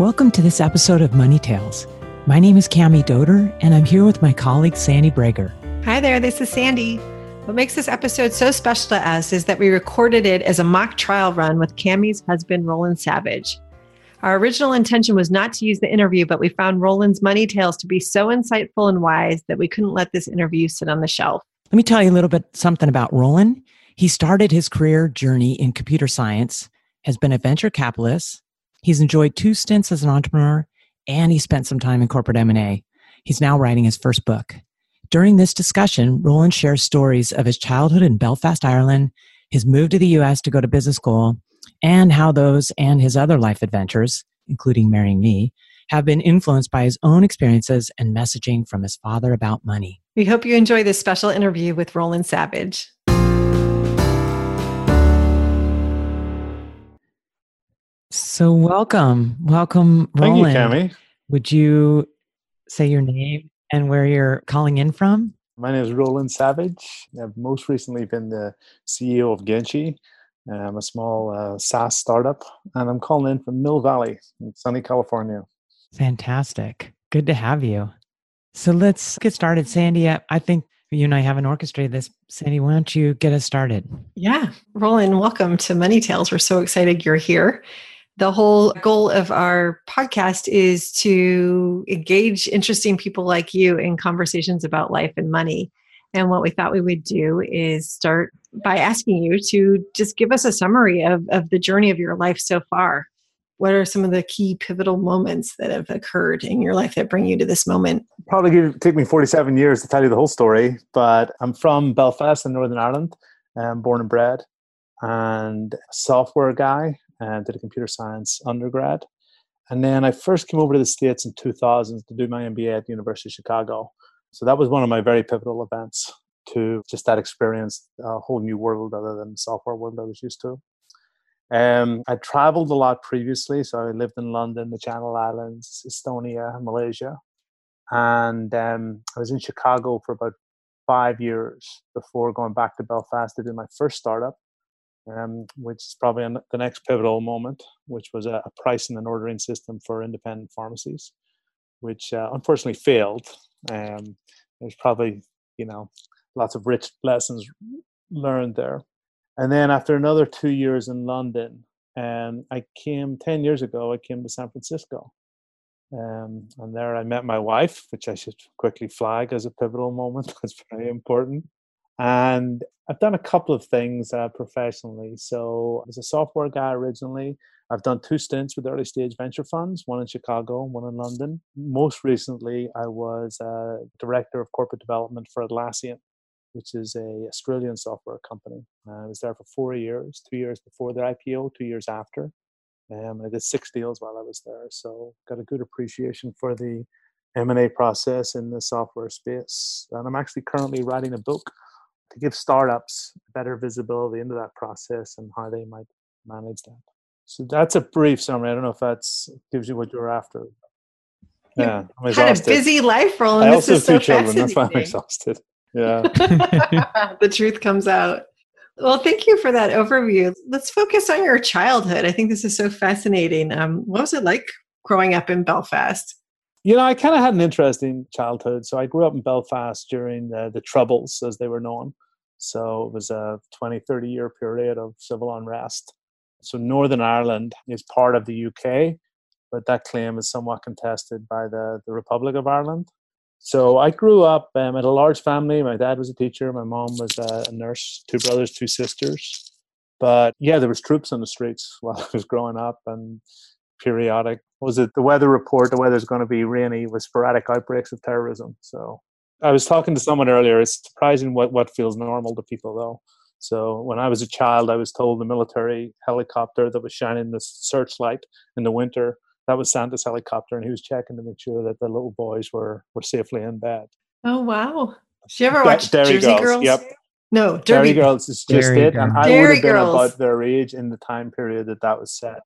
Welcome to this episode of Money Tales. My name is Cami Doder, and I'm here with my colleague Sandy Brager. Hi there, this is Sandy. What makes this episode so special to us is that we recorded it as a mock trial run with Cami's husband, Rowland Savage. Our original intention was not to use the interview, but we found Rowland's money tales to be so insightful and wise that we couldn't let this interview sit on the shelf. Let me tell you a little bit something about Rowland. He started his career journey in computer science, has been a venture capitalist, He's enjoyed two stints as an entrepreneur and he spent some time in corporate M&A. He's now writing his first book. During this discussion, Rowland shares stories of his childhood in Belfast, Ireland, his move to the US to go to business school, and how those and his other life adventures, including marrying me, have been influenced by his own experiences and messaging from his father about money. We hope you enjoy this special interview with Rowland Savage. So welcome, welcome, Rowland. Thank you, Cami. Would you say your name and where you're calling in from? My name is Rowland Savage. I've most recently been the CEO of Genchi. I'm a small uh, SaaS startup, and I'm calling in from Mill Valley in sunny California. Fantastic. Good to have you. So let's get started. Sandy, I think you and I haven't orchestrated this. Sandy, why don't you get us started? Yeah. Rowland, welcome to Money Tales. We're so excited you're here the whole goal of our podcast is to engage interesting people like you in conversations about life and money. And what we thought we would do is start by asking you to just give us a summary of, of the journey of your life so far. What are some of the key pivotal moments that have occurred in your life that bring you to this moment? Probably give, take me 47 years to tell you the whole story, but I'm from Belfast in Northern Ireland. I'm born and bred and software guy and did a computer science undergrad. And then I first came over to the States in 2000 to do my MBA at the University of Chicago. So that was one of my very pivotal events to just that experience, a whole new world other than the software world I was used to. Um, I traveled a lot previously, so I lived in London, the Channel Islands, Estonia, Malaysia, and um, I was in Chicago for about five years before going back to Belfast to do my first startup, um, which is probably the next pivotal moment, which was a, a, pricing and ordering system for independent pharmacies, which uh, unfortunately failed. Um, there's probably you know lots of rich lessons learned there. And then after another two years in London, um, I came ten years ago. I came to San Francisco, um, and there I met my wife, which I should quickly flag as a pivotal moment. That's very important. And I've done a couple of things uh, professionally. So, as a software guy originally, I've done two stints with early stage venture funds, one in Chicago, one in London. Most recently, I was uh, director of corporate development for Atlassian, which is a Australian software company. Uh, I was there for four years, two years before their IPO, two years after. Um, I did six deals while I was there, so got a good appreciation for the M&A process in the software space. And I'm actually currently writing a book to give startups better visibility into that process and how they might manage that. So that's a brief summary. I don't know if that gives you what you're after. Yeah, I'm Had a busy life, Rowland. I also have two so children. That's why I'm exhausted. Yeah, the truth comes out. Well, thank you for that overview. Let's focus on your childhood. I think this is so fascinating. Um, what was it like growing up in Belfast? You know, I kind of had an interesting childhood. So I grew up in Belfast during the, the Troubles, as they were known. So it was a 20, 30 year period of civil unrest. So Northern Ireland is part of the UK, but that claim is somewhat contested by the, the Republic of Ireland. So I grew up um, at a large family. My dad was a teacher, my mom was a nurse, two brothers, two sisters. But yeah, there was troops on the streets while I was growing up, and periodic was it the weather report? The weather's going to be rainy with sporadic outbreaks of terrorism. So I was talking to someone earlier. It's surprising what what feels normal to people, though. So when I was a child, I was told the military helicopter that was shining the searchlight in the winter that was Santa's helicopter, and he was checking to make sure that the little boys were were safely in bed. Oh wow! Did you ever watch Derry Jersey Girls? Girls? Yep. No, Derry Girls is just Derry it, and I Derry would have been Girls. about their age in the time period that that was set.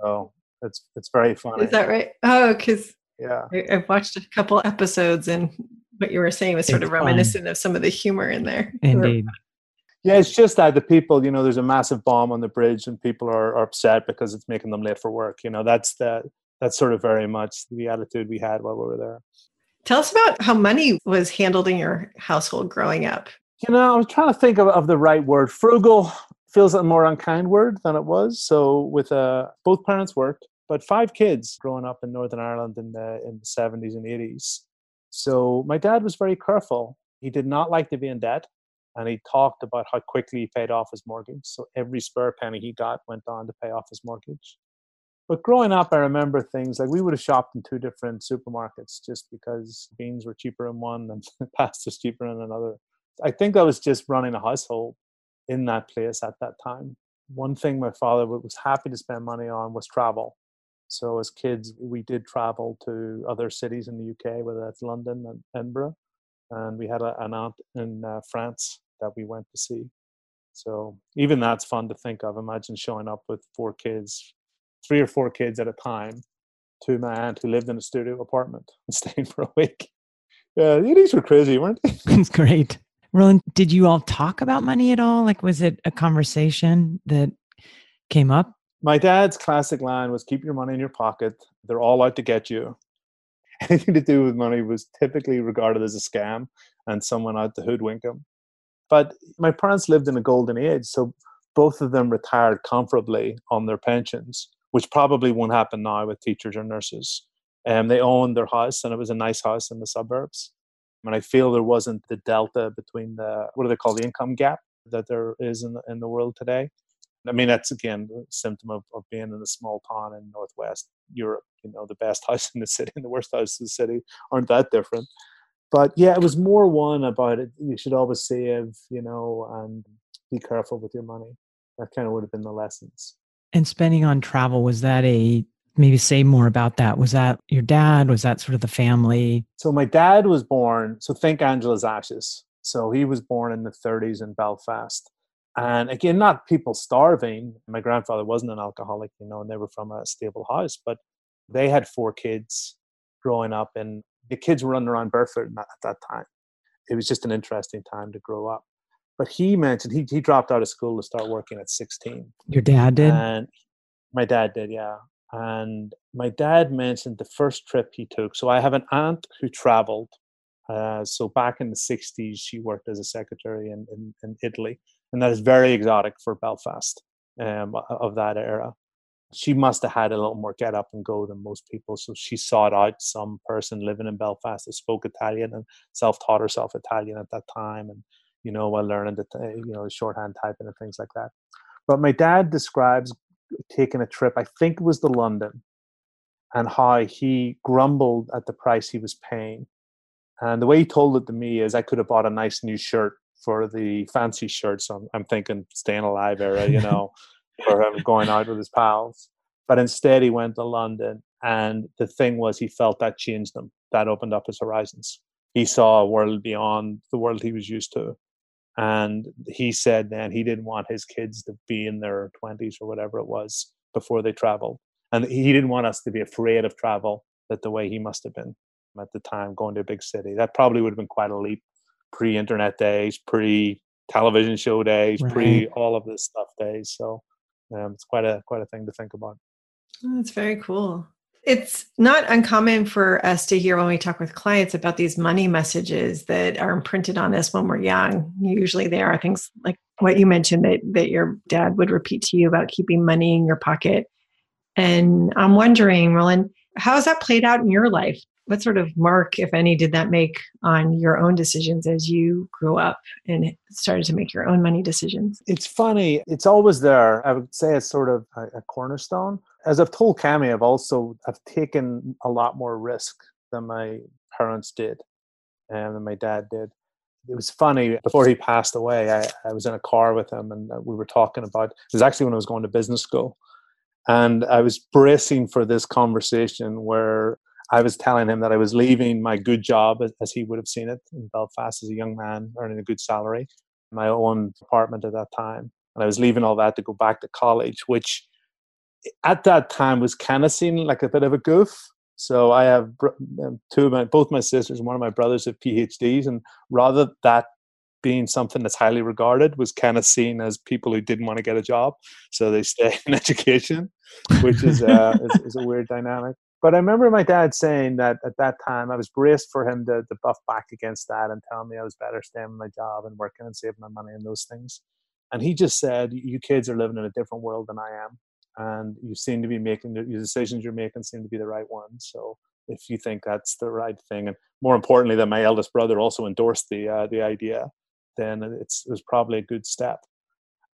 So it's it's very funny. Is that right? Oh, because yeah, I've watched a couple episodes, and what you were saying was sort it's of reminiscent fun. of some of the humor in there. Indeed. Yeah, it's just that the people, you know, there's a massive bomb on the bridge and people are, are upset because it's making them late for work. You know, that's the that's sort of very much the attitude we had while we were there. Tell us about how money was handled in your household growing up. You know, I was trying to think of, of the right word. Frugal feels a more unkind word than it was. So with uh, both parents worked, but five kids growing up in Northern Ireland in the in the 70s and 80s. So my dad was very careful. He did not like to be in debt and he talked about how quickly he paid off his mortgage. So every spare penny he got went on to pay off his mortgage. But growing up, I remember things like we would have shopped in two different supermarkets just because beans were cheaper in one and pasta's cheaper in another. I think I was just running a household in that place at that time. One thing my father was happy to spend money on was travel. So as kids, we did travel to other cities in the UK, whether that's London and Edinburgh, and we had a, an aunt in uh, France that we went to see. So even that's fun to think of. Imagine showing up with four kids, three or four kids at a time, to my aunt who lived in a studio apartment and staying for a week. Yeah, these were crazy, weren't they? It's great. Rowland, did you all talk about money at all? Like, was it a conversation that came up? My dad's classic line was keep your money in your pocket. They're all out to get you. Anything to do with money was typically regarded as a scam and someone out to hoodwink him. But my parents lived in a golden age, so both of them retired comfortably on their pensions, which probably won't happen now with teachers or nurses. And um, they owned their house, and it was a nice house in the suburbs. And I feel there wasn't the delta between the what do they call the income gap that there is in the, in the world today. I mean, that's again a symptom of, of being in a small town in Northwest Europe. You know, the best house in the city and the worst house in the city aren't that different but yeah, it was more one about it. You should always save, you know, and be careful with your money. That kind of would have been the lessons. And spending on travel was that a maybe say more about that? Was that your dad? Was that sort of the family? So my dad was born. So think Angela's Ashes. So he was born in the 30s in Belfast. And again, not people starving. My grandfather wasn't an alcoholic, you know, and they were from a stable house, but they had four kids growing up and the kids were running around barefoot at that time. It was just an interesting time to grow up. But he mentioned he, he dropped out of school to start working at 16. Your dad did? And my dad did, yeah. And my dad mentioned the first trip he took. So I have an aunt who traveled. Uh, so back in the 60s, she worked as a secretary in, in, in Italy. And that is very exotic for Belfast um, of that era she must have had a little more get up and go than most people. So she sought out some person living in Belfast that spoke Italian and self taught herself Italian at that time, and you know while learning the you know shorthand typing and things like that. But my dad describes taking a trip. I think it was to London, and how he grumbled at the price he was paying. And the way he told it to me is, I could have bought a nice new shirt for the fancy shirts. I'm, I'm thinking staying alive era, you know for him going out with his pals. But instead, he went to London, and the thing was, he felt that changed him. That opened up his horizons. He saw a world beyond the world he was used to. And he said then he didn't want his kids to be in their 20s or whatever it was before they traveled. And he didn't want us to be afraid of travel that the way he must have been at the time going to a big city. That probably would have been quite a leap pre internet days, pre television show days, right. pre all of this stuff days. So um, it's quite a quite a thing to think about. That's very cool. It's not uncommon for us to hear when we talk with clients about these money messages that are imprinted on us when we're young. Usually, they are things like what you mentioned that that your dad would repeat to you about keeping money in your pocket. And I'm wondering, Rowland, how has that played out in your life? What sort of mark, if any, did that make on your own decisions as you grew up and started to make your own money decisions? It's funny. It's always there. I would say it's sort of a, a cornerstone. As I've told Cami, I've also I've taken a lot more risk than my parents did and than my dad did it was funny before he passed away I, I was in a car with him and we were talking about it was actually when i was going to business school and i was bracing for this conversation where i was telling him that i was leaving my good job as he would have seen it in belfast as a young man earning a good salary my own apartment at that time and i was leaving all that to go back to college which at that time was kind of seen like a bit of a goof so I have um, two of my, both my sisters and one of my brothers have PhDs, and rather that being something that's highly regarded was kind of seen as people who didn't want to get a job, so they stay in education, which is, uh, is, is a weird dynamic. But I remember my dad saying that at that time I was braced for him to, to buff back against that and tell me I was better staying in my job and working and saving my money and those things. And he just said, "You kids are living in a different world than I am, and you seem to be making the decisions you're making seem to be the right ones. So if you think that's the right thing, and more importantly, that my eldest brother also endorsed the uh, the idea, then it's it was probably a good step.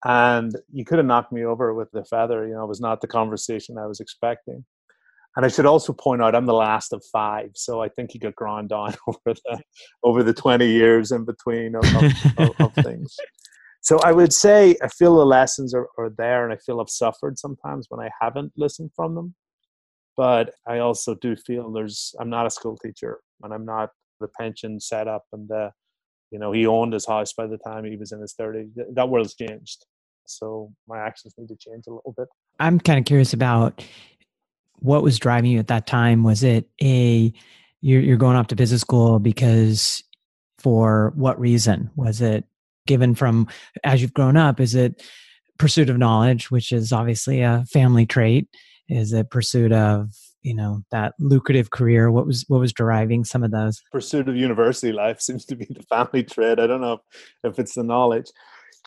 And you could have knocked me over with the feather. You know, it was not the conversation I was expecting. And I should also point out I'm the last of five, so I think he got ground on over the over the 20 years in between of, of, of things so I would say I feel the lessons are, are there, and I feel I've suffered sometimes when I haven't listened from them. But I also do feel there's I'm not a school teacher, and I'm not the pension set up, and the you know he owned his house by the time he was in his 30s. That world's changed, so my actions need to change a little bit. I'm kind of curious about what was driving you at that time. Was it a you're, you're going off to business school because for what reason? Was it given from as you've grown up? Is it pursuit of knowledge, which is obviously a family trait? Is it pursuit of you know that lucrative career? What was what was driving some of those? Pursuit of university life seems to be the family trait. I don't know if it's the knowledge.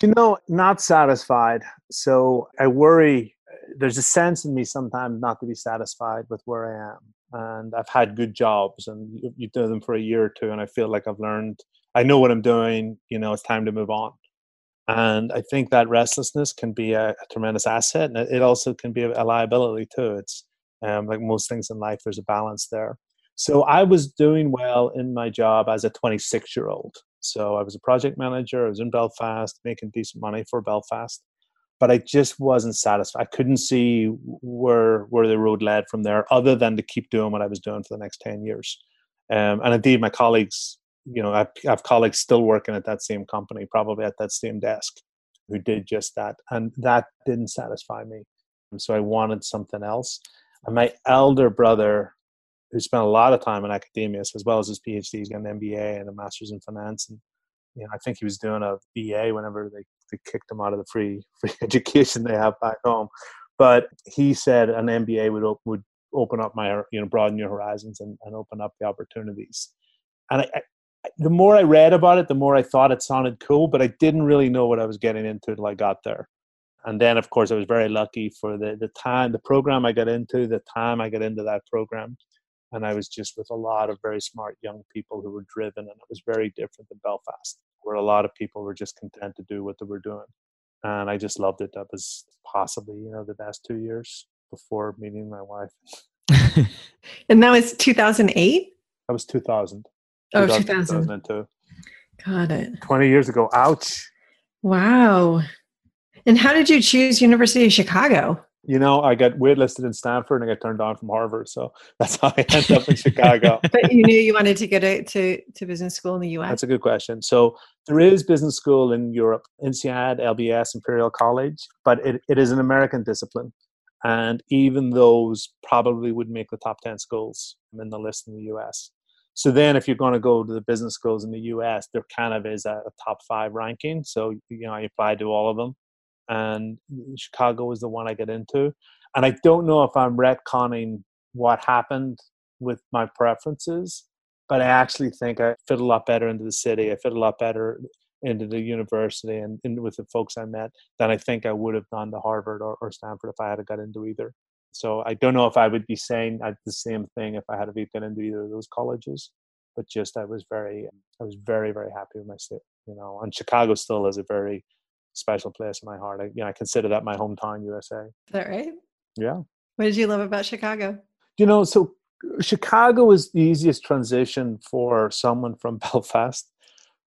You know, not satisfied. So I worry. There's a sense in me sometimes not to be satisfied with where I am and I've had good jobs and you, you do them for a year or two and I feel like I've learned I know what I'm doing, you know, it's time to move on. And I think that restlessness can be a, a tremendous asset, and it also can be a, a liability too. It's um, like most things in life, there's a balance there. So I was doing well in my job as a 26 year old. So I was a project manager. I was in Belfast, making decent money for Belfast, but I just wasn't satisfied. I couldn't see where where the road led from there, other than to keep doing what I was doing for the next 10 years. Um, and indeed, my colleagues you know, I have colleagues still working at that same company, probably at that same desk, who did just that, and that didn't satisfy me. So I wanted something else. And my elder brother, who spent a lot of time in academia, as well as his PhD, he's got an MBA and a master's in finance, and you know, I think he was doing a BA whenever they, they kicked him out of the free free education they have back home. But he said an MBA would would open up my you know broaden your horizons and, and open up the opportunities. And I, the more I read about it, the more I thought it sounded cool, but I didn't really know what I was getting into until I got there. And then, of course, I was very lucky for the, the time, the program I got into, the time I got into that program. And I was just with a lot of very smart young people who were driven, and it was very different than Belfast, where a lot of people were just content to do what they were doing. And I just loved it. That was possibly, you know, the best two years before meeting my wife. and that was 2008? That was 2000. Oh, 2000. 2002. Got it. 20 years ago. Ouch. Wow. And how did you choose University of Chicago? You know, I got waitlisted in Stanford and I got turned down from Harvard. So that's how I ended up in Chicago. but you knew you wanted to go to, to, to business school in the US? That's a good question. So there is business school in Europe, INSEAD, LBS, Imperial College, but it, it is an American discipline. And even those probably would make the top 10 schools in the list in the US. So then, if you're going to go to the business schools in the U.S., there kind of is a, a top five ranking. So you know, I applied to all of them, and Chicago was the one I got into. And I don't know if I'm retconning what happened with my preferences, but I actually think I fit a lot better into the city. I fit a lot better into the university and, and with the folks I met than I think I would have done to Harvard or, or Stanford if I had got into either. So I don't know if I would be saying the same thing if I had been into either of those colleges, but just I was very, I was very, very happy with my state, you know, and Chicago still is a very special place in my heart. I, you know, I consider that my hometown, USA. Is that right? Yeah. What did you love about Chicago? You know, so Chicago was the easiest transition for someone from Belfast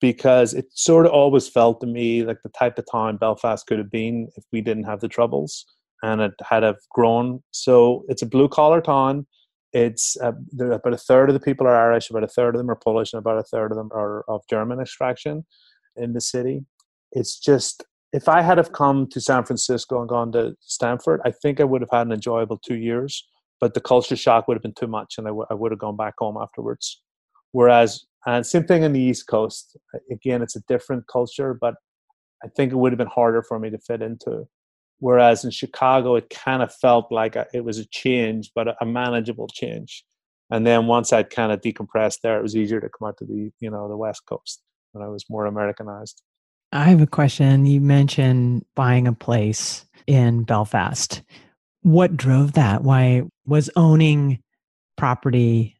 because it sort of always felt to me like the type of town Belfast could have been if we didn't have the troubles and it had have grown. So it's a blue collar town. It's uh, about a third of the people are Irish, about a third of them are Polish, and about a third of them are of German extraction in the city. It's just if I had have come to San Francisco and gone to Stanford, I think I would have had an enjoyable two years. But the culture shock would have been too much, and I, w- I would have gone back home afterwards. Whereas, and same thing in the East Coast. Again, it's a different culture, but I think it would have been harder for me to fit into. Whereas in Chicago, it kind of felt like a, it was a change, but a, a manageable change. And then once I'd kind of decompressed there, it was easier to come out to the you know the West Coast when I was more Americanized. I have a question. You mentioned buying a place in Belfast. What drove that? Why was owning property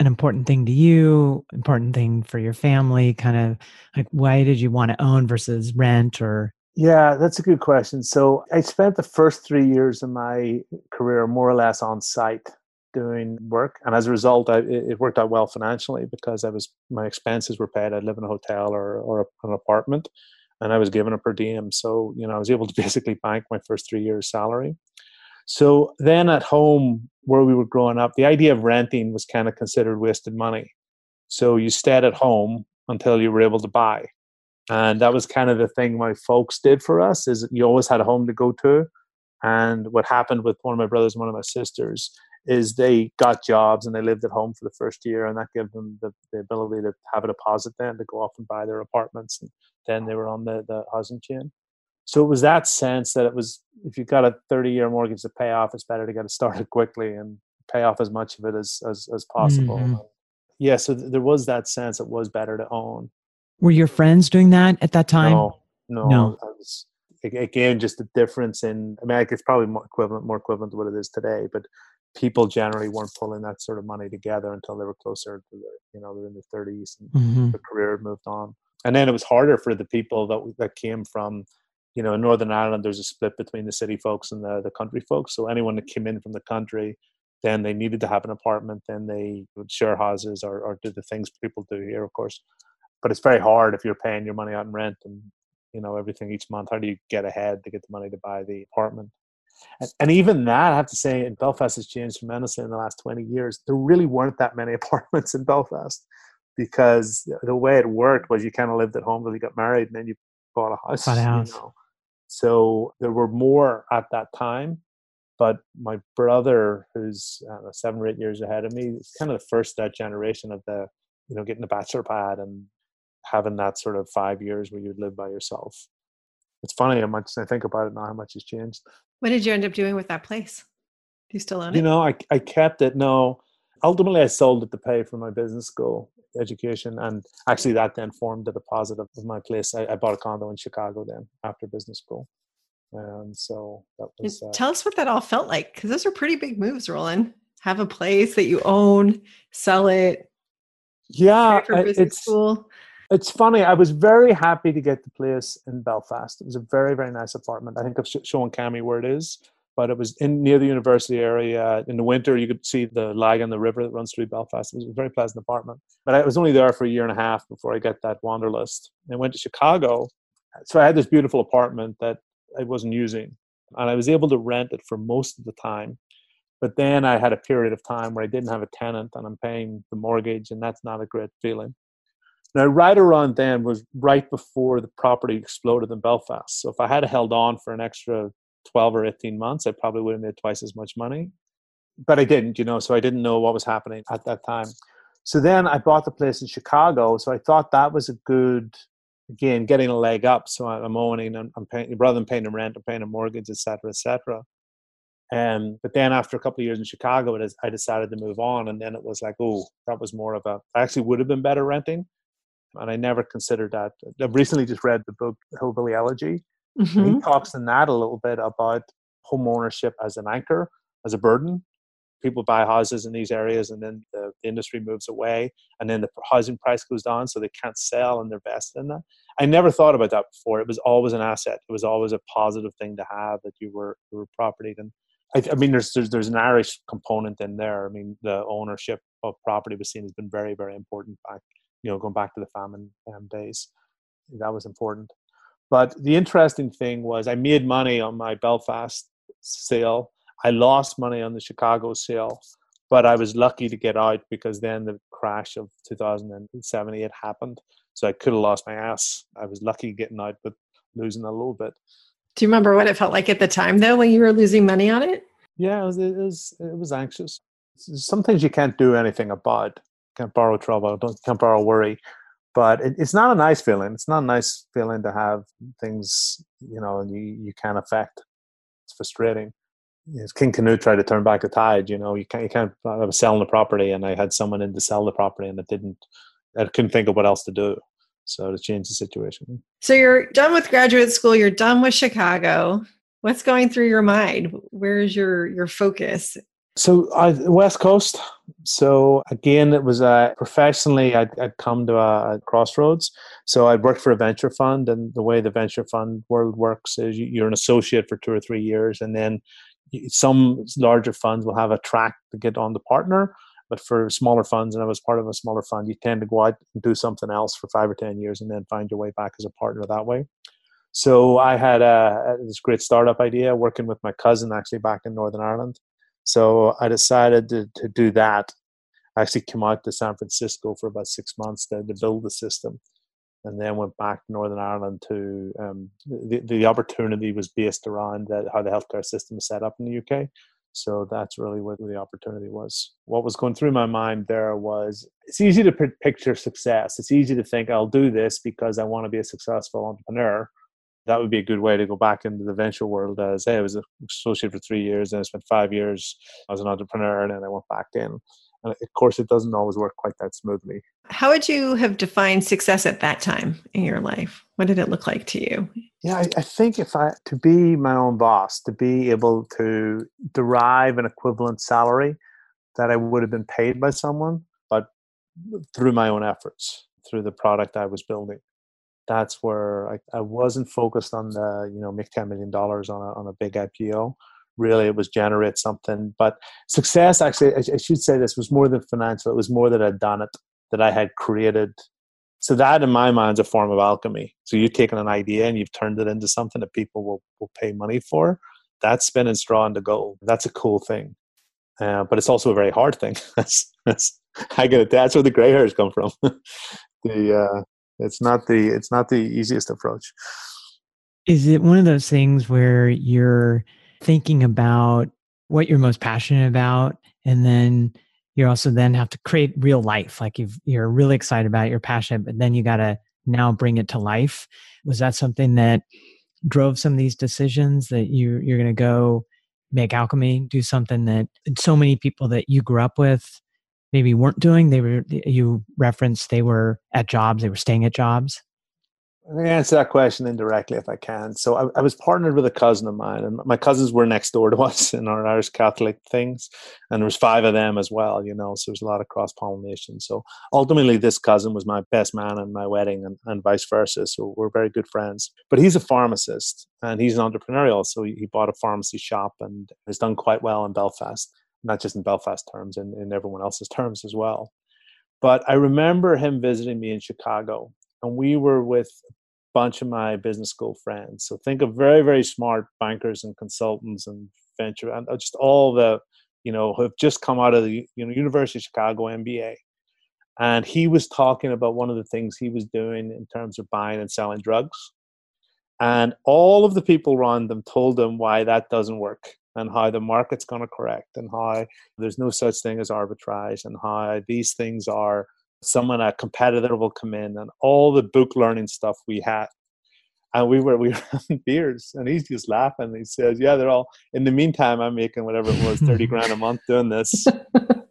an important thing to you, important thing for your family? Kind of like why did you want to own versus rent or yeah, that's a good question. So I spent the first three years of my career more or less on site doing work, and as a result, I, it worked out well financially because I was my expenses were paid. I'd live in a hotel or or an apartment, and I was given a per diem. So you know, I was able to basically bank my first three years' salary. So then at home, where we were growing up, the idea of renting was kind of considered wasted money. So you stayed at home until you were able to buy and that was kind of the thing my folks did for us is you always had a home to go to and what happened with one of my brothers and one of my sisters is they got jobs and they lived at home for the first year and that gave them the, the ability to have a deposit then to go off and buy their apartments and then they were on the, the housing chain so it was that sense that it was if you've got a 30 year mortgage to pay off it's better to get it started quickly and pay off as much of it as as, as possible mm-hmm. yeah so th- there was that sense it was better to own were your friends doing that at that time? No, no. no. Was, again, just the difference in. I mean, it's probably more equivalent, more equivalent to what it is today. But people generally weren't pulling that sort of money together until they were closer to the, you know, they're in their thirties and mm-hmm. their career had moved on. And then it was harder for the people that that came from, you know, in Northern Ireland. There's a split between the city folks and the the country folks. So anyone that came in from the country then they needed to have an apartment, then they would share houses or, or do the things people do here, of course but it's very hard if you're paying your money out in rent and you know everything each month. How do you get ahead to get the money to buy the apartment? And, and even that, I have to say, in Belfast has changed tremendously in the last twenty years. There really weren't that many apartments in Belfast because the way it worked was you kind of lived at home till you got married and then you bought a house. Bought a house. You know? So there were more at that time. But my brother, who's know, seven or eight years ahead of me, is kind of the first that generation of the, you know, getting the bachelor pad and having that sort of five years where you'd live by yourself. It's funny how much I think about it now, how much has changed. What did you end up doing with that place? Do you still own it? You know, I, I kept it. No, ultimately I sold it to pay for my business school education. And actually that then formed the deposit of, my place. I, I, bought a condo in Chicago then after business school. And so that was. Uh, Tell us what that all felt like. Cause those are pretty big moves, Rowland. Have a place that you own, sell it. Yeah. it's, school. It's funny. I was very happy to get the place in Belfast. It was a very, very nice apartment. I think I've shown Cami where it is, but it was in near the university area. In the winter, you could see the lag Lagan, the river that runs through Belfast. It was a very pleasant apartment. But I was only there for a year and a half before I got that wanderlust. I went to Chicago, so I had this beautiful apartment that I wasn't using, and I was able to rent it for most of the time. But then I had a period of time where I didn't have a tenant and I'm paying the mortgage, and that's not a great feeling. Now, right around then was right before the property exploded in Belfast. So if I had held on for an extra 12 or 18 months, I probably would have made twice as much money. But I didn't, you know, so I didn't know what was happening at that time. So then I bought the place in Chicago. So I thought that was a good, again, getting a leg up. So I'm owning, I'm, I'm paying, rather than paying a rent, I'm paying a mortgage, etc., etc. And um, but then after a couple of years in Chicago, I decided to move on, and then it was like, oh, that was more of a. I actually would have been better renting, and I never considered that. I've recently just read the book Hillbilly Elegy. Mm-hmm. he talks in that a little bit about home ownership as an anchor, as a burden people buy houses in these areas and then the, the, industry moves away and then the housing price goes down so they can't sell and they're vested in that i never thought about that before it was always an asset it was always a positive thing to have that you were you were property and I, I, mean there's, there's there's an irish component in there i mean the ownership of property was seen has been very very important back you know going back to the famine um, days that was important but the interesting thing was i made money on my belfast sale I lost money on the Chicago sale, but I was lucky to get out because then the crash of 2007 had happened. So I could have lost my ass. I was lucky getting out, but losing a little bit. Do you remember what it felt like at the time, though, when you were losing money on it? Yeah, it was. It was, it was anxious. Some things you can't do anything about. Can't borrow trouble. Don't can't borrow worry. But it, it's not a nice feeling. It's not a nice feeling to have things you know you you can't affect. It's frustrating as King Canute tried to turn back the tide, you know, you can't, you can't, I was selling the property and I had someone in to sell the property and it didn't, I couldn't think of what else to do. So to change the situation. So you're done with graduate school, you're done with Chicago. What's going through your mind? Where's your, your focus? So I, West Coast. So again, it was uh, professionally, I'd, I'd come to a, a, crossroads. So I worked for a venture fund, and the way the venture fund world works is you're an associate for two or three years, and then some larger funds will have a track to get on the partner but for smaller funds and i was part of a smaller fund you tend to go out and do something else for five or ten years and then find your way back as a partner that way so i had a, this great startup idea working with my cousin actually back in northern ireland so i decided to, to do that i actually came out to san francisco for about six months to, to build the system and then went back to Northern Ireland to um, the, the opportunity was based around that, how the healthcare system is set up in the UK. So that's really what the opportunity was. What was going through my mind there was it's easy to picture success. It's easy to think I'll do this because I want to be a successful entrepreneur. That would be a good way to go back into the venture world as hey, I was an associate for three years and I spent five years as an entrepreneur and then I went back in. And of course, it doesn't always work quite that smoothly. How would you have defined success at that time in your life? What did it look like to you? Yeah, I, I think if I to be my own boss, to be able to derive an equivalent salary that I would have been paid by someone, but through my own efforts, through the product I was building. That's where I, I wasn't focused on the, you know, make $10 million on a, on a big IPO really it was generate something. But success actually I, should say this was more than financial. It was more that i'd done it that i had created. So that in my mind is a form of alchemy. So you've taken an idea and you've turned it into something that people will, will pay money for. That's spinning straw into gold. That's a cool thing. Uh, but it's also a very hard thing. That's, that's i get it. That's where the gray hairs come from. The uh, it's not the it's not the easiest approach. Is it one of those things where you're thinking about what you're most passionate about and then you also then have to create real life? Like you you're really excited about it, you're passionate but then you got to now bring it to life. Was that something that drove some of these decisions that you you're going to go make alchemy do something that so many people that you grew up with maybe weren't doing they were you referenced they were at jobs they were staying at jobs let me answer that question indirectly if I can. So I, I, was partnered with a cousin of mine, and my cousins were next door to us in our Irish Catholic things, and there was five of them as well. You know, so there's a lot of cross pollination. So ultimately, this cousin was my best man in my wedding, and, and vice versa. So we're very good friends. But he's a pharmacist, and he's an entrepreneurial. So he, he bought a pharmacy shop, and has done quite well in Belfast, not just in Belfast terms, and in everyone else's terms as well. But I remember him visiting me in Chicago and we were with a bunch of my business school friends. So think of very, very smart bankers and consultants and venture and uh, just all the, you know, who have just come out of the you know University of Chicago MBA. And he was talking about one of the things he was doing in terms of buying and selling drugs. And all of the people around them told him why that doesn't work and how the market's going to correct and how there's no such thing as arbitrage and how these things are someone a competitor will come in and all the book learning stuff we had. And we were we were having beers and he's just laughing. He says yeah they're all in the meantime i'm making whatever it was 30 grand a month doing this.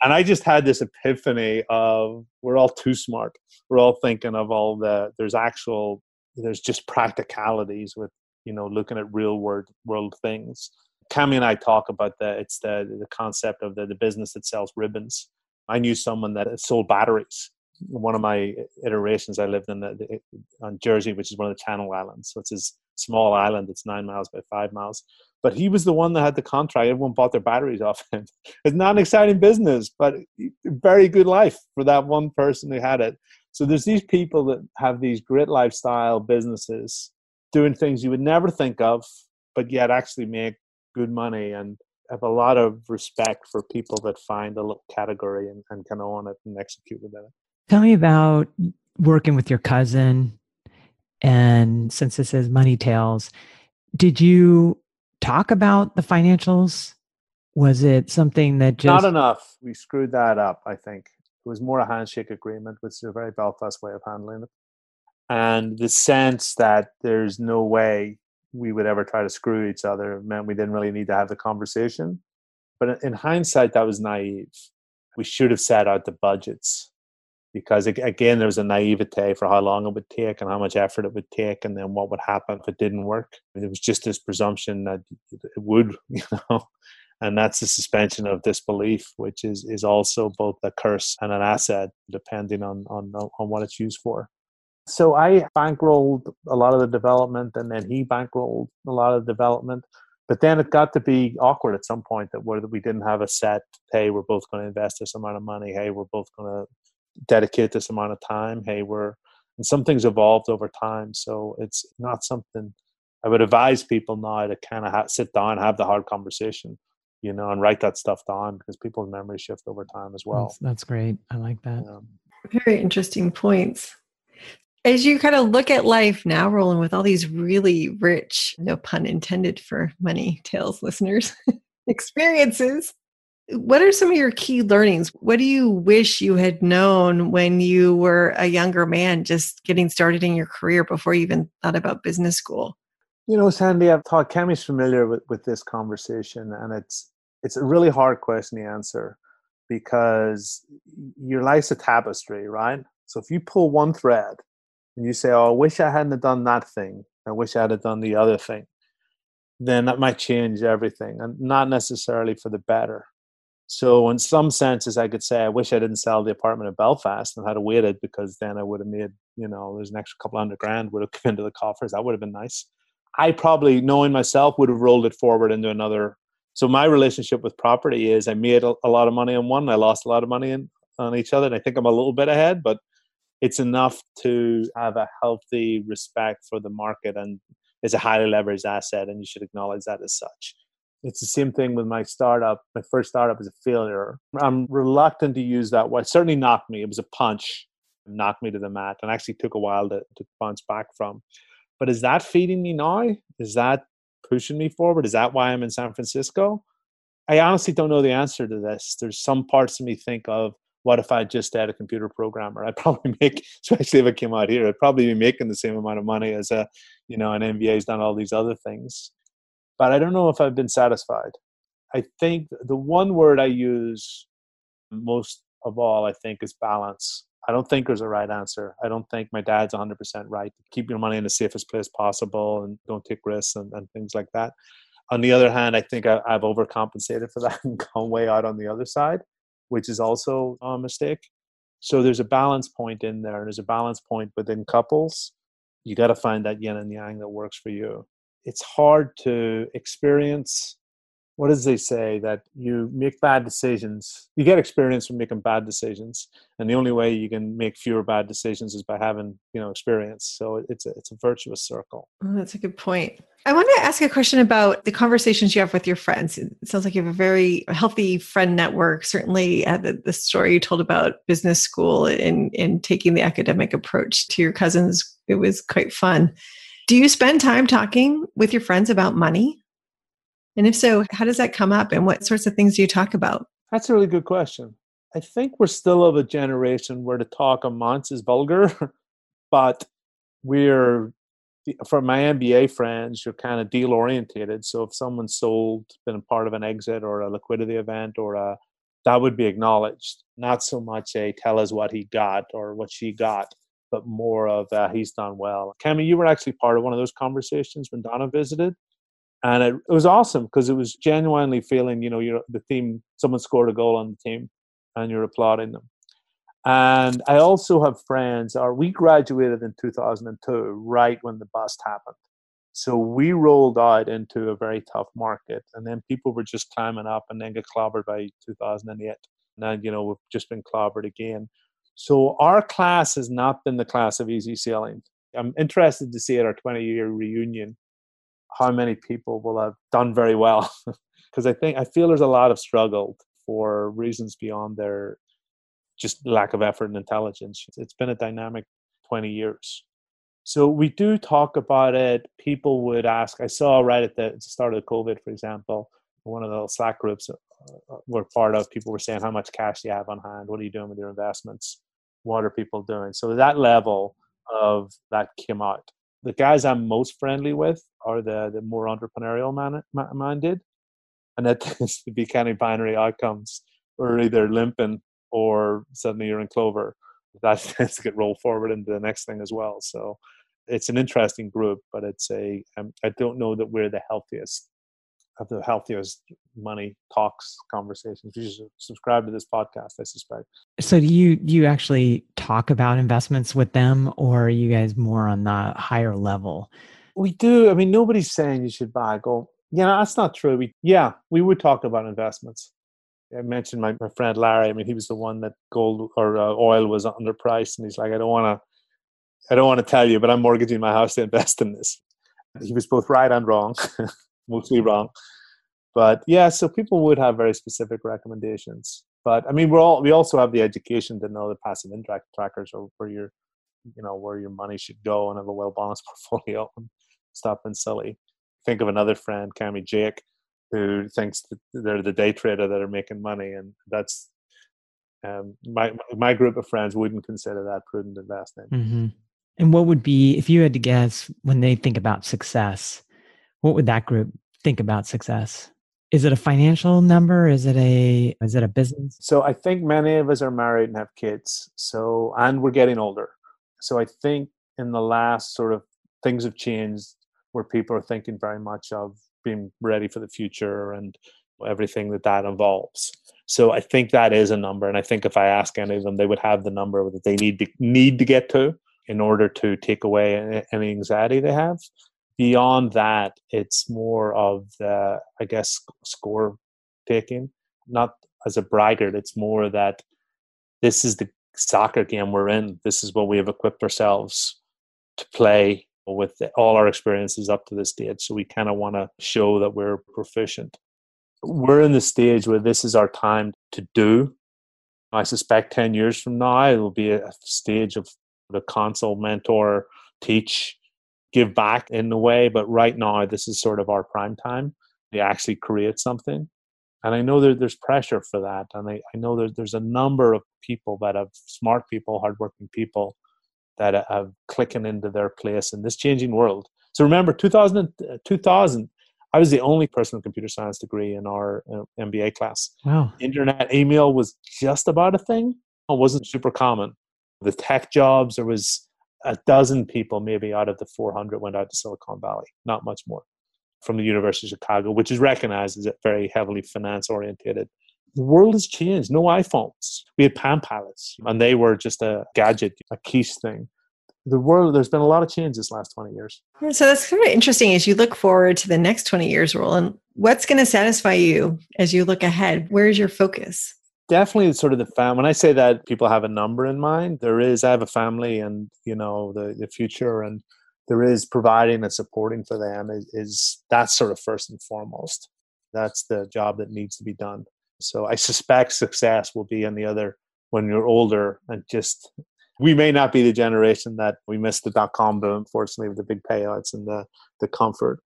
And i just had this epiphany of we're all too smart. We're all thinking of all the there's actual there's just practicalities with you know looking at real world world things Cami and I talk about the it's the the concept of the, the business that sells ribbons. I knew someone that sold batteries. One of my iterations, I lived in the, the, on Jersey, which is one of the Channel Islands. So it's a small island. It's nine miles by five miles. But he was the one that had the contract. Everyone bought their batteries off him. It's not an exciting business, but very good life for that one person who had it. So there's these people that have these grit lifestyle businesses doing things you would never think of, but yet actually make good money and have a lot of respect for people that find a little category and, and can own it and execute within it. Tell me about working with your cousin. And since this is Money Tales, did you talk about the financials? Was it something that just. Not enough. We screwed that up, I think. It was more a handshake agreement, which is a very Belfast way of handling it. And the sense that there's no way we would ever try to screw each other meant we didn't really need to have the conversation. But in hindsight, that was naive. We should have set out the budgets because again, there was a naivete for how long it would take and how much effort it would take, and then what would happen if it didn't work. It was just this presumption that it would, you know, and that's the suspension of disbelief, which is is also both a curse and an asset, depending on on on what it's used for. So I bankrolled a lot of the development, and then he bankrolled a lot of the development. But then it got to be awkward at some point that where we didn't have a set. Hey, we're both going to invest this amount of money. Hey, we're both going to dedicate this amount of time. Hey, we're and some things evolved over time. So it's not something I would advise people now to kind of ha- sit down, have the hard conversation, you know, and write that stuff down because people's memories shift over time as well. That's, that's great. I like that. Yeah. Very interesting points. As you kind of look at life now, Rowland, with all these really rich, no pun intended for money tales listeners, experiences, what are some of your key learnings? What do you wish you had known when you were a younger man, just getting started in your career before you even thought about business school? You know, Sandy, I've thought Cami's familiar with, with this conversation, and it's it's a really hard question to answer because your life's a tapestry, right? So if you pull one thread and you say, "Oh, I wish I hadn't done that thing. I wish I had done the other thing," then that might change everything, and not necessarily for the better. So, in some senses, I could say I wish I didn't sell the apartment in Belfast and had waited because then I would have made, you know, there's an extra couple hundred grand would have come into the coffers. That would have been nice. I probably, knowing myself, would have rolled it forward into another. So, my relationship with property is I made a, a lot of money on one, I lost a lot of money in, on each other, and I think I'm a little bit ahead, but it's enough to have a healthy respect for the market and it's a highly leveraged asset, and you should acknowledge that as such. It's the same thing with my startup. My first startup was a failure. I'm reluctant to use that word. It certainly knocked me. It was a punch, knocked me to the mat, and actually took a while to, to bounce back from. But is that feeding me now? Is that pushing me forward? Is that why I'm in San Francisco? I honestly don't know the answer to this. There's some parts of me think of what if I just had a computer programmer? I'd probably make, especially if I came out here, I'd probably be making the same amount of money as a, you know, an MBA's done all these other things but I don't know if I've been satisfied. I think the one word I use most of all, I think, is balance. I don't think there's a right answer. I don't think my dad's 100% right. Keep your money in the safest place possible and don't take risks and, and things like that. On the other hand, I think I, have overcompensated for that and gone way out on the other side, which is also a mistake. So there's a balance point in there, and there's a balance point within couples. You got to find that yin and yang that works for you it's hard to experience what does they say that you make bad decisions? You get experience from making bad decisions and the only way you can make fewer bad decisions is by having you know experience. So it's a, it's a virtuous circle. Oh, that's a good point. I want to ask a question about the conversations you have with your friends. It sounds like you have a very healthy friend network certainly uh, the, the story you told about business school and, and taking the academic approach to your cousins it was quite fun. Do you spend time talking with your friends about money? And if so, how does that come up and what sorts of things do you talk about? That's a really good question. I think we're still of a generation where to talk amounts is vulgar, but we're for my MBA friends, you're kind of deal orientated. So if someone sold, been a part of an exit or a liquidity event or a that would be acknowledged, not so much a tell us what he got or what she got but more of he's done well. Cami, you were actually part of one of those conversations when Donna visited. And it, it was awesome because it was genuinely feeling you know you're the team someone scored a goal on the team and you're applauding them. And i also have friends or we graduated in 2002 right when the bust happened. So we rolled out into a very tough market and then people were just climbing up and then get clobbered by 2008 and then you know we've just been clobbered again. So our class has not been the class of easy sailing. I'm interested to see at our 20 year reunion how many people will have done very well. Because i think i feel there's a lot of struggle for reasons beyond their just lack of effort and intelligence. It's been a dynamic 20 years. So we do talk about it. People would ask i saw right at the start of covid for example one of the slack groups uh, uh, we're part of people were saying how much cash do you have on hand? What are you doing with your investments? What are people doing? So that level of that came out the guys I'm most friendly with are the the more entrepreneurial man, minded, and that tends to be kind of binary outcomes, or either limping or suddenly you're in clover. That tends to get rolled forward into the next thing as well. So it's an interesting group, but it's a um, I don't know that we're the healthiest of the healthiest money talks conversations. You should subscribe to this podcast, I suspect. So do you do you actually talk about investments with them or are you guys more on the higher level? We do. I mean, nobody's saying you should buy gold. Yeah, that's not true. We yeah, we would talk about investments. I mentioned my, my friend Larry. I mean, he was the one that gold or uh, oil was underpriced, and he's like, I don't want to, I don't want to tell you, but I'm mortgaging my house to invest in this. He was both right and wrong. mostly wrong. But yeah, so people would have very specific recommendations. But I mean, we're all we also have the education to know the passive index trackers or where your, you know, where your money should go and have a well balanced portfolio and stop being silly. Think of another friend, Cami Jake, who thinks that they're the day trader that are making money, and that's um, my my group of friends wouldn't consider that prudent investing. Mm-hmm. And what would be if you had to guess when they think about success? What would that group think about success? Is it a financial number? Is it a is it a business? So I think many of us are married and have kids. So and we're getting older. So I think in the last sort of things have changed where people are thinking very much of being ready for the future and everything that that involves. So I think that is a number, and I think if I ask any of them, they would have the number that they need to need to get to in order to take away any anxiety they have beyond that, it's more of the, I guess, score taking, not as a braggart. It's more that this is the soccer game we're in. This is what we have equipped ourselves to play with all our experiences up to this stage. So we kind of want to show that we're proficient. We're in the stage where this is our time to do. I suspect 10 years from now, it will be a stage of the console mentor, teach, give back in a way. But right now, this is sort of our prime time to actually create something. And I know that there's pressure for that. And I, I know that there's a number of people that have smart people, hardworking people that have clicking into their place in this changing world. So remember, 2000, 2000 I was the only person with computer science degree in our uh, MBA class. Wow. Internet email was just about a thing. It wasn't super common. The tech jobs, there was a dozen people maybe out of the 400 went out to Silicon Valley, not much more, from the University of Chicago, which is recognized as a very heavily finance orientated. The world has changed. No iPhones. We had Palm Pilots, and they were just a gadget, a quiche thing. The world, there's been a lot of change this last 20 years. So that's kind of interesting as you look forward to the next 20 years, Rowland. What's going to satisfy you as you look ahead? Where's your focus? Definitely sort of the fam when i say that people have a number in mind there is i have a family and you know the the future and there is providing and supporting for them is, is that's sort of first and foremost. That's the job that needs to be done. So i suspect success will be on the other when you're older and just we may not be the generation that we missed the dot com boom fortunately with the big payouts and the the comfort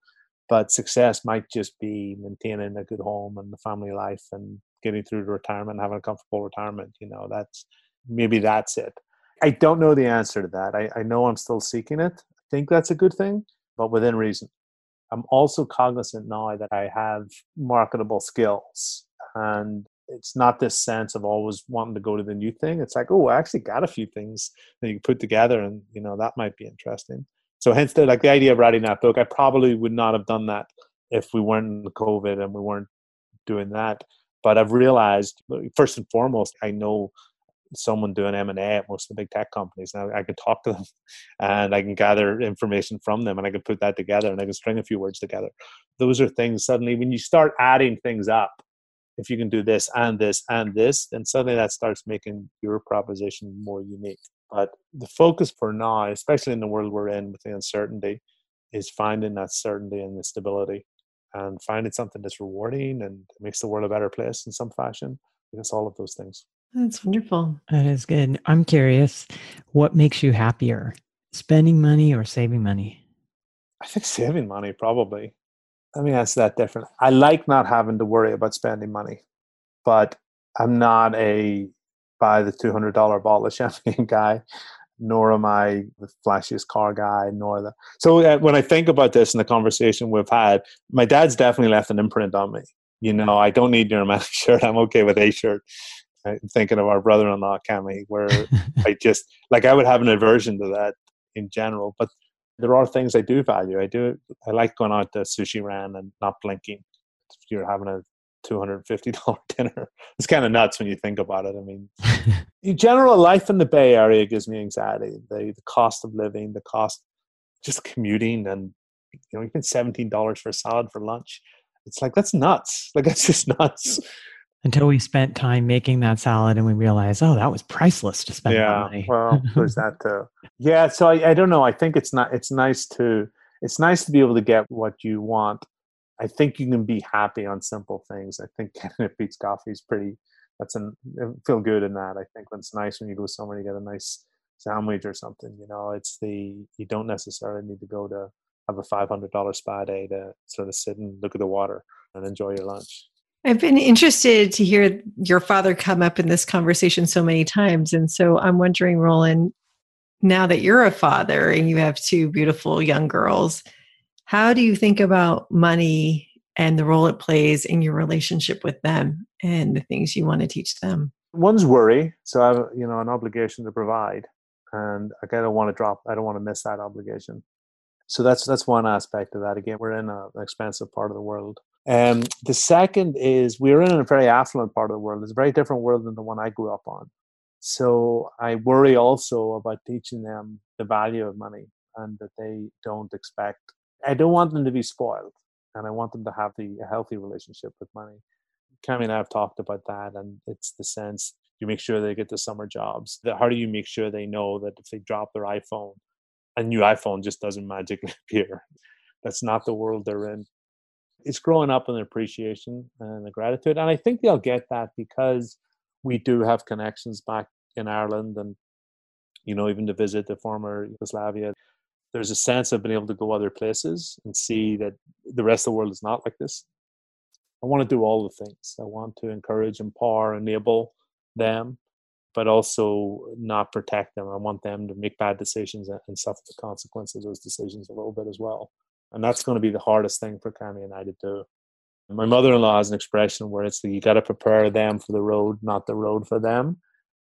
but success might just be maintaining a good home and the family life and getting through to retirement, having a comfortable retirement. You know, that's maybe that's it. I don't know the answer to that. I, I know I'm still seeking it. I think that's a good thing, but within reason. I'm also cognizant now that I have marketable skills and it's not this sense of always wanting to go to the new thing. It's like, oh, I actually got a few things that you put together and, you know, that might be interesting. So hence the, like the idea of writing that book, I probably would not have done that if we weren't in COVID and we weren't doing that. But I've realized, uh, first and foremost, I know someone doing M and A at most of the big tech companies. Now I can talk to them, and I can gather information from them, and I can put that together, and I can string a few words together. Those are things. Suddenly, when you start adding things up, if you can do this and this and this, then suddenly that starts making your proposition more unique. But the focus for now, especially in the world we're in with the uncertainty, is finding that certainty and the stability and finding something that's rewarding and makes the world a better place in some fashion. I guess all of those things. That's wonderful. That is good. I'm curious, what makes you happier, spending money or saving money? I think saving money, probably. Let me answer that different. I like not having to worry about spending money, but I'm not a buy the $200 bottle of champagne guy nor am I the flashiest car guy, nor the. So uh, when I think about this in the conversation we've had, my dad's definitely left an imprint on me. You know, I don't need your magic shirt. I'm okay with a shirt. I'm thinking of our brother-in-law, Cami, where I just like I would have an aversion to that in general. But there are things I do value. I do. I like going out to sushi ran and not blinking. If you're having a $250 dinner. It's kind of nuts when you think about it. I mean, in general, life in the Bay Area gives me anxiety. The, the cost of living, the cost, just commuting, and you know, even seventeen dollars for a salad for lunch. It's like that's nuts. Like that's just nuts. Until we spent time making that salad and we realized, oh, that was priceless to spend yeah, money. well, there's that too. Yeah, so I, I don't know. I think it's not. It's nice to. It's nice to be able to get what you want I think you can be happy on simple things. I think Canada Peet's coffee is pretty. That's an uh, feel good in that. I think when it's nice when you go somewhere you get a nice sandwich or something. You know, it's the you don't necessarily need to go to have a five hundred dollar spa day to sort of sit and look at the water and enjoy your lunch. I've been interested to hear your father come up in this conversation so many times, and so I'm wondering, Rowland, now that you're a father and you have two beautiful young girls how do you think about money and the role it plays in your relationship with them and the things you want to teach them? One's worry. So I have, you know, an obligation to provide. And I don't want to drop, I don't want to miss that obligation. So that's that's one aspect of that. Again, we're in a, an expensive part of the world. And um, the second is we're in a very affluent part of the world. It's a very different world than the one I grew up on. So I worry also about teaching them the value of money and that they don't expect I don't want them to be spoiled, and I want them to have the a healthy relationship with money. Cami and I have talked about that, and it's the sense you make sure they get the summer jobs. How do you make sure they know that if they drop their iPhone, a new iPhone just doesn't magically appear? That's not the world they're in. It's growing up in the appreciation and the gratitude, and I think they'll get that because we do have connections back in Ireland, and you know, even to visit the former Yugoslavia there's a sense of being able to go other places and see mm-hmm. that the rest of the world is not like this. I want to do all the things. I want to encourage, empower, enable them, but also not protect them. I want them to make bad decisions and suffer the consequences of those decisions a little bit as well. And that's going to be the hardest thing for Cami and I to do. My mother-in-law has an expression where it's you got to prepare them for the road, not the road for them.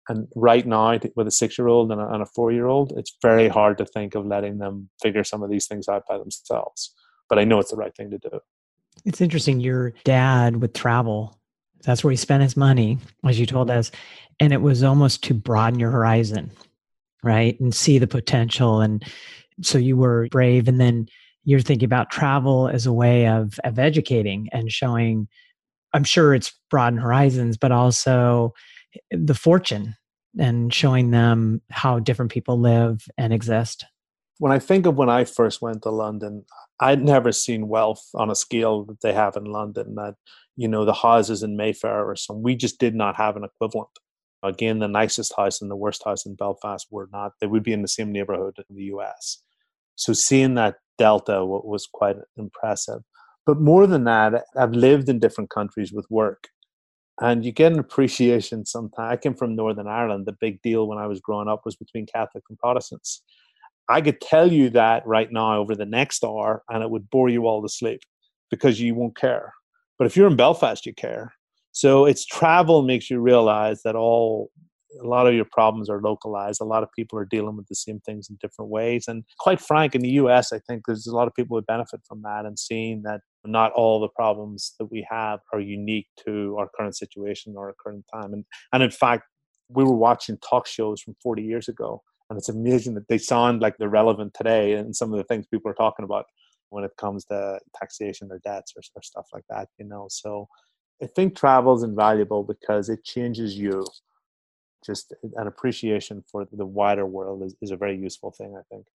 And right now, with a six year old and a, a four year old, it's very hard to think of letting them figure some of these things out by themselves. But I know it's the right thing to do. It's interesting. Your dad would travel. That's where he spent his money, as you told mm-hmm. us. And it was almost to broaden your horizon, right? And see the potential. And so you were brave. And then you're thinking about travel as a way of, of educating and showing, I'm sure it's broaden horizons, but also the fortune and showing them how different people live and exist. When I think of when I first went to London, I'd never seen wealth on a scale that they have in London. That you know the houses in Mayfair or some, we just did not have an equivalent. Again, the nicest house and the worst house in Belfast were not. They would be in the same neighborhood in the U.S. So seeing that delta was quite impressive. But more than that, I've lived in different countries with work, and you get an appreciation sometimes. I came from Northern Ireland. The big deal when I was growing up was between Catholics and Protestants. I could tell you that right now over the next hour, and it would bore you all to sleep because you won't care. But if you're in Belfast, you care. So it's travel makes you realize that all a lot of your problems are localized. A lot of people are dealing with the same things in different ways. And quite frank, in the US, I think there's a lot of people who benefit from that and seeing that not all the problems that we have are unique to our current situation or our current time. And, and in fact, we were watching talk shows from 40 years ago, and it's amazing that they sound like they're relevant today and some of the things people are talking about when it comes to taxation or debts or, or stuff like that, you know. So I think travel is invaluable because it changes you. Just an appreciation for the wider world is, is a very useful thing, I think.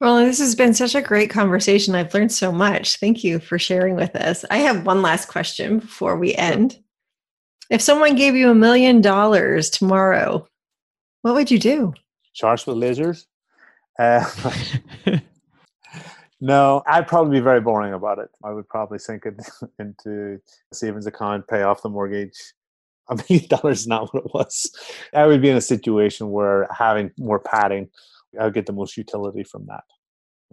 Well, this has been such a great conversation. I've learned so much. Thank you for sharing with us. I have one last question before we end. If someone gave you a million dollars tomorrow, what would you do? Charge with lasers? Uh, no, I'd probably be very boring about it. I would probably sink it into a savings account, pay off the mortgage. A million dollars is not what it was. I would be in a situation where having more padding, I would get the most utility from that.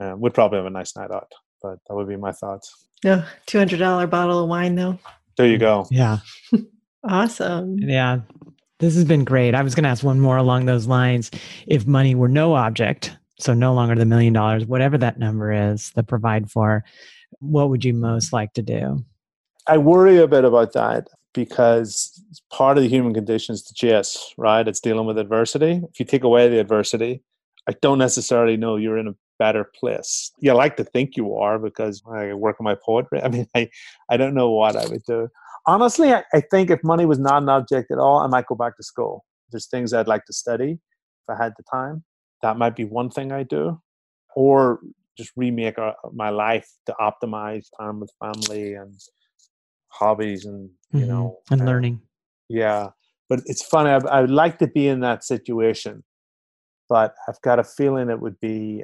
Um, would probably have a nice night out, but that would be my thoughts. No, two hundred dollar bottle of wine though. There you go. Yeah. awesome. Yeah. This has been great. I was going to ask one more along those lines. If money were no object, so no longer the million dollars, whatever that number is, that provide for, what would you most like to do? I worry a bit about that because part of the human condition is the chase, right? It's dealing with adversity. If you take away the adversity, I don't necessarily know you're in a better place. You like to think you are because I work on my poetry. I mean, I, I don't know what I would do. Honestly, I, I think if money was not an object at all, I might go back to school. There's things I'd like to study if I had the time. That might be one thing I do. Or just remake uh, my life to optimize time with family and hobbies and, you mm-hmm. know, and uh, learning. Yeah. But it's funny. I, I would like to be in that situation but I've got a feeling it would be.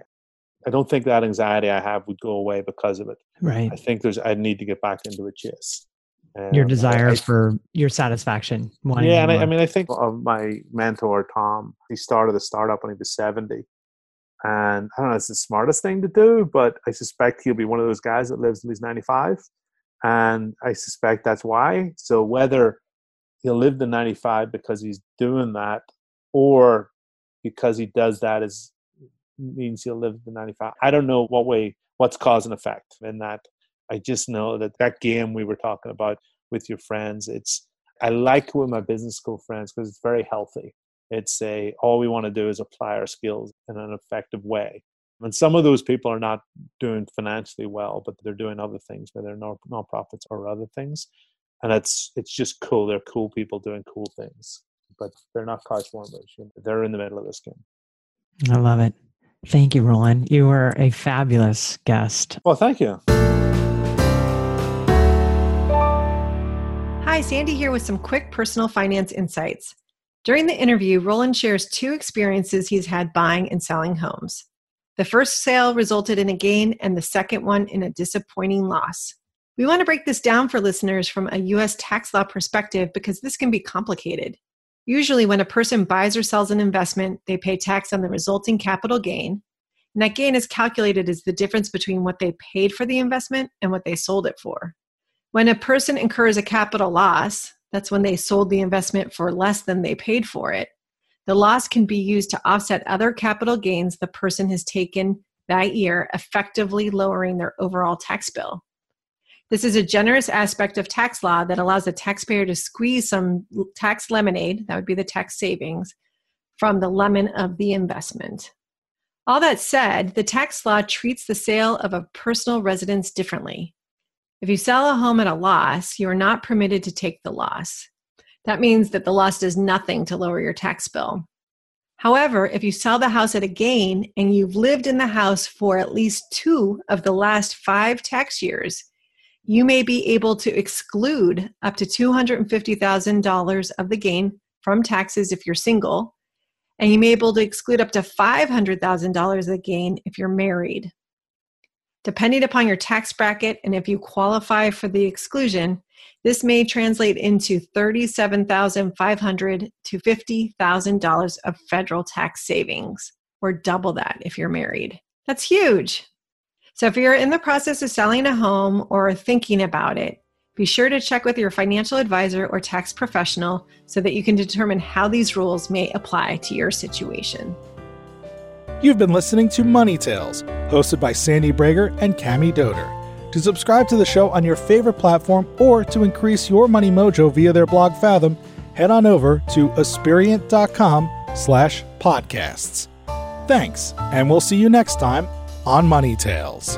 I don't think that anxiety I have would go away because of it. Right. I think there's. I need to get back into a chase. Um, your desire I, for your satisfaction. Yeah, and I, I, mean, I think of my mentor Tom. He started the startup when he was seventy, and I don't know. It's the smartest thing to do, but I suspect he'll be one of those guys that lives till he's ninety-five, and I suspect that's why. So whether he'll live to ninety-five because he's doing that, or because he does that is means he'll live to 95. I don't know what way, what's cause and effect in that. I just know that that game we were talking about with your friends, it's, I like with my business school friends because it's very healthy. It's a, all we want to do is apply our skills in an effective way. And some of those people are not doing financially well, but they're doing other things, whether they're non profits or other things. And it's, it's just cool. They're cool people doing cool things but they're not couch warmers. They're in the middle of this game. I love it. Thank you, Rowland. You were a fabulous guest. Well, thank you. Hi, Sandy here with some quick personal finance insights. During the interview, Rowland shares two experiences he's had buying and selling homes. The first sale resulted in a gain, and the second one in a disappointing loss. We want to break this down for listeners from a U.S. tax law perspective because this can be complicated. Usually, when a person buys or sells an investment, they pay tax on the resulting capital gain. And that gain is calculated as the difference between what they paid for the investment and what they sold it for. When a person incurs a capital loss, that's when they sold the investment for less than they paid for it. The loss can be used to offset other capital gains the person has taken that year, effectively lowering their overall tax bill. This is a generous aspect of tax law that allows the taxpayer to squeeze some tax lemonade, that would be the tax savings, from the lemon of the investment. All that said, the tax law treats the sale of a personal residence differently. If you sell a home at a loss, you are not permitted to take the loss. That means that the loss does nothing to lower your tax bill. However, if you sell the house at a gain and you've lived in the house for at least two of the last five tax years, you may be able to exclude up to $250,000 of the gain from taxes if you're single, and you may be able to exclude up to $500,000 of the gain if you're married. Depending upon your tax bracket and if you qualify for the exclusion, this may translate into 37,500 to $50,000 of federal tax savings, or double that if you're married. That's huge. So if you're in the process of selling a home or thinking about it, Be sure to check with your financial advisor or tax professional so that you can determine how these rules may apply to your situation. You've been listening to Money Tales, hosted by Sandy Brager and Cami Doder. To subscribe to the show on your favorite platform or to increase your money mojo via their blog Fathom, head on over to aspiriant.com slash podcasts. Thanks, and we'll see you next time on Money Tales.